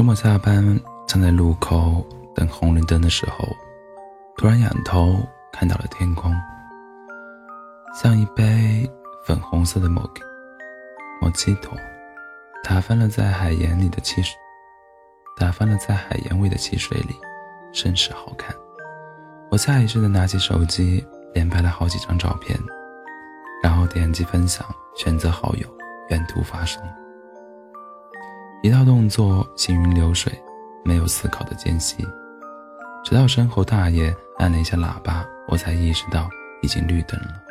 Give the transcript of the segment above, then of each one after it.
周末下班，站在路口等红绿灯的时候，突然仰头看到了天空，像一杯粉红色的莫莫吉托，打翻了在海盐里的汽水，打翻了在海盐味的汽水里，甚是好看。我下意识地拿起手机，连拍了好几张照片，然后点击分享，选择好友，原图发送。一套动作行云流水，没有思考的间隙。直到身后大爷按了一下喇叭，我才意识到已经绿灯了。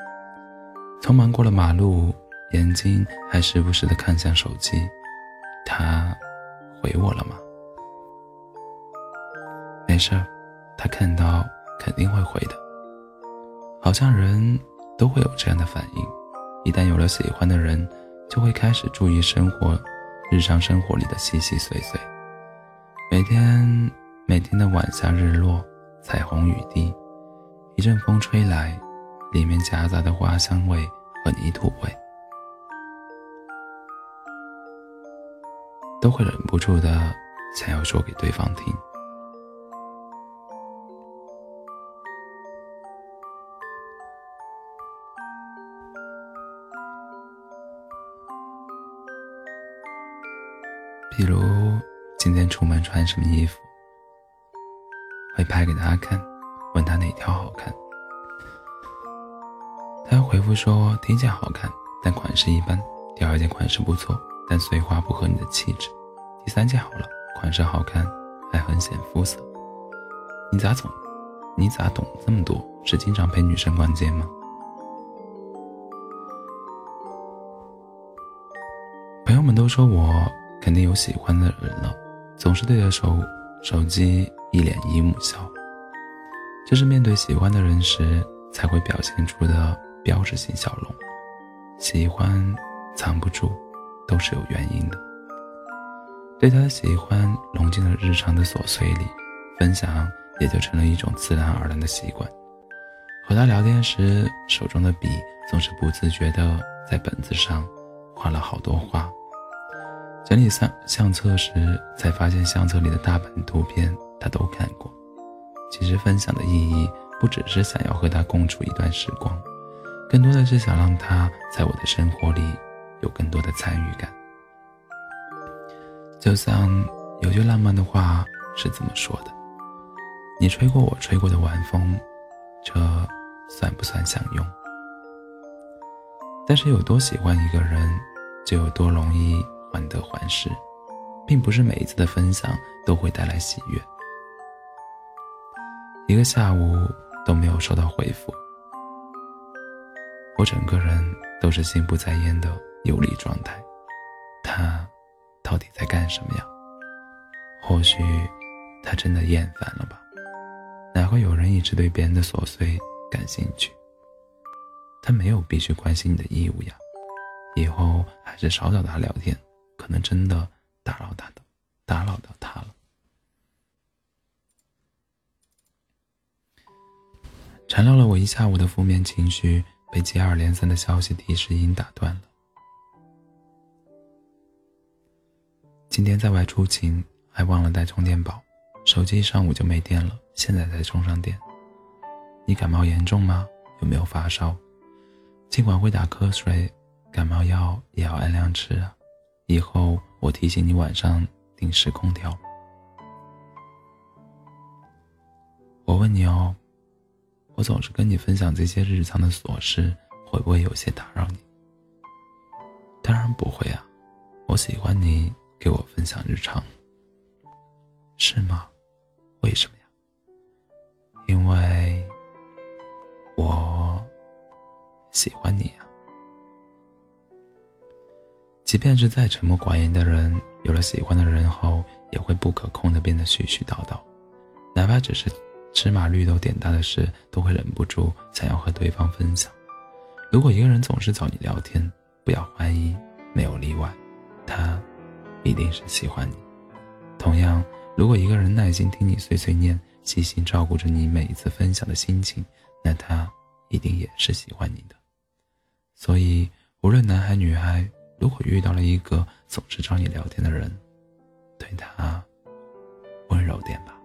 匆忙过了马路，眼睛还时不时的看向手机。他回我了吗？没事儿，他看到肯定会回的。好像人都会有这样的反应，一旦有了喜欢的人，就会开始注意生活。日常生活里的细细碎碎，每天每天的晚霞日落，彩虹雨滴，一阵风吹来，里面夹杂的花香味和泥土味，都会忍不住的想要说给对方听。比如今天出门穿什么衣服，会拍给他看，问他哪条好看。他回复说第一件好看，但款式一般；第二件款式不错，但碎花不合你的气质；第三件好了，款式好看，还很显肤色。你咋总，你咋懂这么多？是经常陪女生逛街吗？朋友们都说我。肯定有喜欢的人了，总是对着手手机一脸姨母笑，这是面对喜欢的人时才会表现出的标志性笑容。喜欢藏不住，都是有原因的。对他的喜欢融进了日常的琐碎里，分享也就成了一种自然而然的习惯。和他聊天时，手中的笔总是不自觉地在本子上画了好多画。整理相相册时，才发现相册里的大部分图片他都看过。其实分享的意义不只是想要和他共处一段时光，更多的是想让他在我的生活里有更多的参与感。就像有句浪漫的话是这么说的：“你吹过我吹过的晚风，这算不算相拥？”但是有多喜欢一个人，就有多容易。患得患失，并不是每一次的分享都会带来喜悦。一个下午都没有收到回复，我整个人都是心不在焉的游离状态。他到底在干什么呀？或许他真的厌烦了吧？哪会有人一直对别人的琐碎感兴趣？他没有必须关心你的义务呀。以后还是少找他聊天。可能真的打扰他，打扰到他了。缠绕了我一下午的负面情绪被接二连三的消息提示音打断了。今天在外出勤，还忘了带充电宝，手机一上午就没电了，现在才充上电。你感冒严重吗？有没有发烧？尽管会打瞌睡，感冒药也要按量吃啊。以后我提醒你晚上定时空调。我问你哦，我总是跟你分享这些日常的琐事，会不会有些打扰你？当然不会啊，我喜欢你给我分享日常。是吗？为什么呀？因为我喜欢你呀。即便是再沉默寡言的人，有了喜欢的人后，也会不可控的变得絮絮叨叨，哪怕只是芝麻绿豆点大的事，都会忍不住想要和对方分享。如果一个人总是找你聊天，不要怀疑，没有例外，他一定是喜欢你。同样，如果一个人耐心听你碎碎念，细心照顾着你每一次分享的心情，那他一定也是喜欢你的。所以，无论男孩女孩。如果遇到了一个总是找你聊天的人对他温柔点吧。